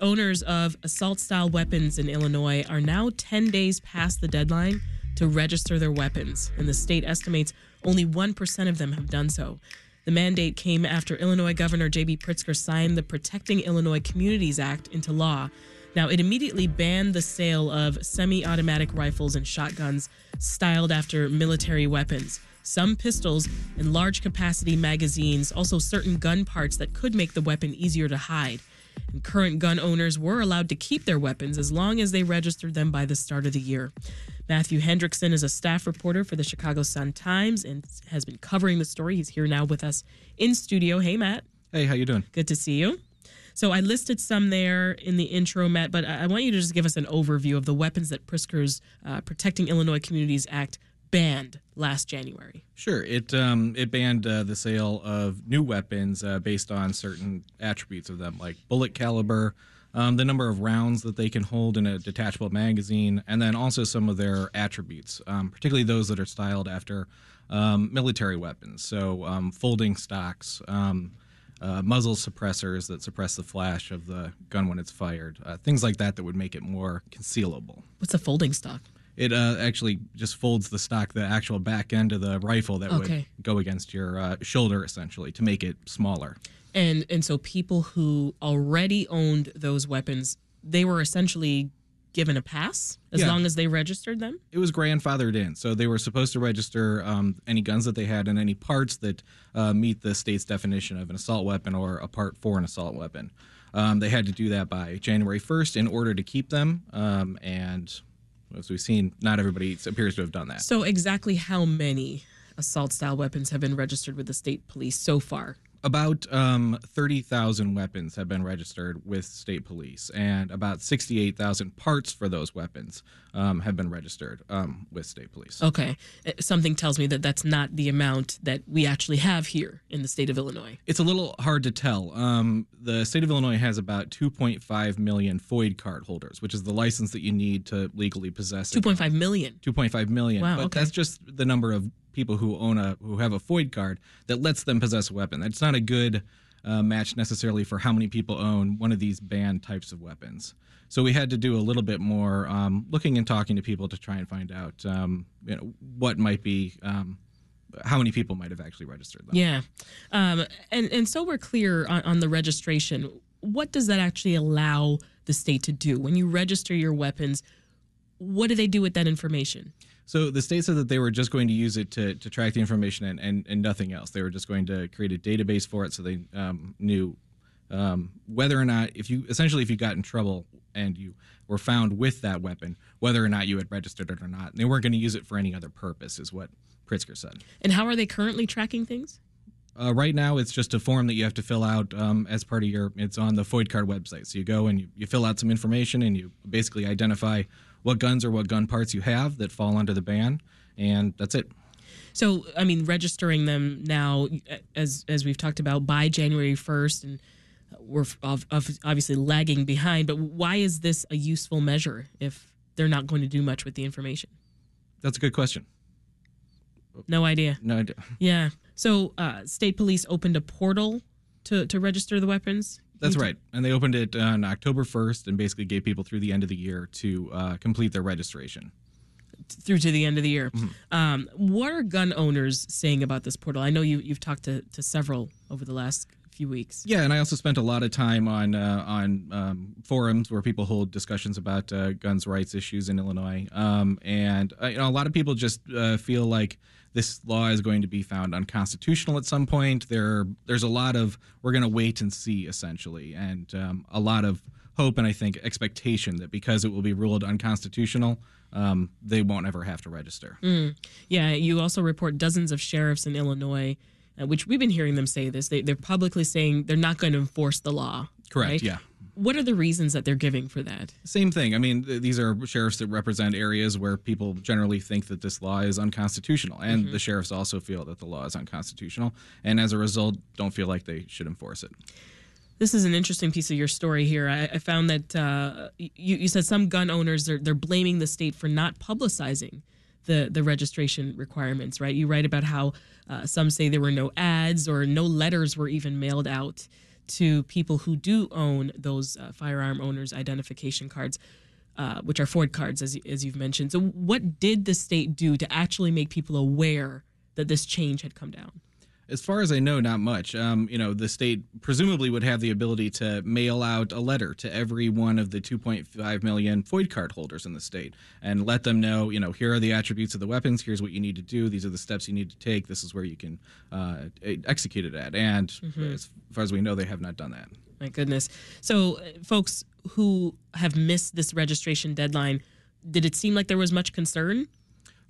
Owners of assault style weapons in Illinois are now 10 days past the deadline to register their weapons, and the state estimates only 1% of them have done so. The mandate came after Illinois Governor J.B. Pritzker signed the Protecting Illinois Communities Act into law. Now, it immediately banned the sale of semi automatic rifles and shotguns styled after military weapons, some pistols, and large capacity magazines, also certain gun parts that could make the weapon easier to hide. And current gun owners were allowed to keep their weapons as long as they registered them by the start of the year. Matthew Hendrickson is a staff reporter for the Chicago Sun Times and has been covering the story. He's here now with us in studio. Hey, Matt. Hey, how you doing? Good to see you. So I listed some there in the intro, Matt, but I want you to just give us an overview of the weapons that Pritzker's uh, Protecting Illinois Communities Act banned last January. Sure. It um, it banned uh, the sale of new weapons uh, based on certain attributes of them, like bullet caliber, um, the number of rounds that they can hold in a detachable magazine, and then also some of their attributes, um, particularly those that are styled after um, military weapons. So um, folding stocks. Um, uh, muzzle suppressors that suppress the flash of the gun when it's fired, uh, things like that that would make it more concealable. What's a folding stock? It uh, actually just folds the stock, the actual back end of the rifle that Okay. would go against your uh, shoulder, essentially, to make it smaller. And and so people who already owned those weapons, they were essentially given a pass as Yeah. long as they registered them. It was grandfathered in, so they were supposed to register um, any guns that they had and any parts that uh, meet the state's definition of an assault weapon or a part for an assault weapon. Um, they had to do that by January 1st in order to keep them, um, and as we've seen, not everybody appears to have done that. So exactly how many assault style weapons have been registered with the state police so far? About um, 30,000 weapons have been registered with state police, and about 68,000 parts for those weapons um, have been registered um, with state police. Okay. Uh, Something tells me that that's not the amount that we actually have here in the state of Illinois. It's a little hard to tell. Um, the state of Illinois has about 2.5 million FOID card holders, which is the license that you need to legally possess. 2.5 million. 2.5 million. Wow, but okay. that's just the number of people who own a who have a FOID card that lets them possess a weapon. That's not a good uh, match necessarily for how many people own one of these banned types of weapons. So we had to do a little bit more um, looking and talking to people to try and find out um, you know, what might be. Um, how many people might have actually registered them? Yeah. Um, and, and so we're clear on, on the registration. What does that actually allow the state to do? When you register your weapons, what do they do with that information? So the state said that they were just going to use it to, to track the information and, and, and nothing else. They were just going to create a database for it so they um, knew um, whether or not, if you essentially, if you got in trouble and you were found with that weapon, whether or not you had registered it or not. And they weren't going to use it for any other purpose, is what Pritzker said. And how are they currently tracking things? Uh, right now, it's just a form that you have to fill out um, as part of your. It's on the FOID card website. So you go and you, you fill out some information and you basically identify what guns or what gun parts you have that fall under the ban, and that's it. So, I mean, registering them now, as as we've talked about, by January first, and we're of, of obviously lagging behind. But why is this a useful measure if they're not going to do much with the information? That's a good question. No idea. No, idea. Yeah. So, uh, state police opened a portal to to register the weapons. That's right. And they opened it on October 1st and basically gave people through the end of the year to uh, complete their registration. through to the end of the year. Mm-hmm. Um, what are gun owners saying about this portal? I know you you've talked to, to several over the last few weeks. Yeah, and I also spent a lot of time on uh, on um, forums where people hold discussions about uh, guns rights issues in Illinois, um, and uh, you know a lot of people just uh, feel like this law is going to be found unconstitutional at some point. There, there's a lot of we're going to wait and see essentially, and um, a lot of hope and I think expectation that because it will be ruled unconstitutional, um, they won't ever have to register. Yeah, you also report dozens of sheriffs in Illinois, which we've been hearing them say this. They, they're publicly saying they're not going to enforce the law. Correct. right? Yeah. What are the reasons that they're giving for that? Same thing. I mean, th- these are sheriffs that represent areas where people generally think that this law is unconstitutional, and the sheriffs also feel that the law is unconstitutional, and as a result, don't feel like they should enforce it. This is an interesting piece of your story here. I, I found that uh, you, you said some gun owners they're, they're blaming the state for not publicizing the the registration requirements. Right? You write about how uh, some say there were no ads or no letters were even mailed out to people who do own those uh, firearm owners' identification cards, uh, which are FOID cards, as, as you've mentioned. So, what did the state do to actually make people aware that this change had come down? As far as I know, not much. Um, you know, the state presumably would have the ability to mail out a letter to every one of the 2.5 million FOID card holders in the state and let them know, you know, here are the attributes of the weapons. Here's what you need to do. These are the steps you need to take. This is where you can uh, execute it at. And mm-hmm. as far as we know, they have not done that. My goodness. So, uh, folks who have missed this registration deadline, did it seem like there was much concern?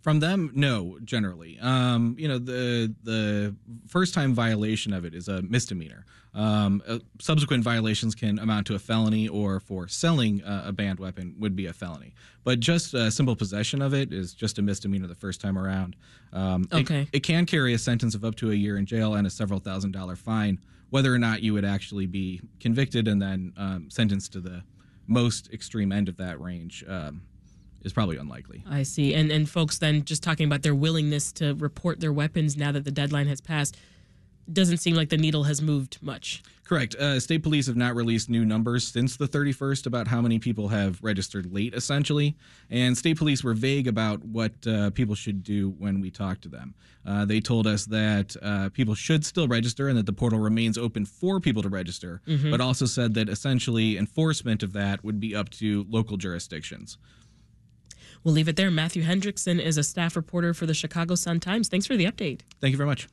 From them, no. Generally, um, you know, the the first time violation of it is a misdemeanor. Um, uh, subsequent violations can amount to a felony, or for selling uh, a banned weapon would be a felony. But just a simple possession of it is just a misdemeanor the first time around. Um, okay. It, it can carry a sentence of up to a year in jail and a several thousand dollar fine, whether or not you would actually be convicted and then um, sentenced to the most extreme end of that range. Is probably unlikely. I see. And and folks then just talking about their willingness to report their weapons now that the deadline has passed doesn't seem like the needle has moved much. Correct. Uh, state police have not released new numbers since the 31st about how many people have registered late, essentially. And state police were vague about what uh, people should do when we talked to them. Uh, they told us that uh, people should still register and that the portal remains open for people to register, mm-hmm. but also said that essentially enforcement of that would be up to local jurisdictions. We'll leave it there. Matthew Hendrickson is a staff reporter for the Chicago Sun Times. Thanks for the update. Thank you very much.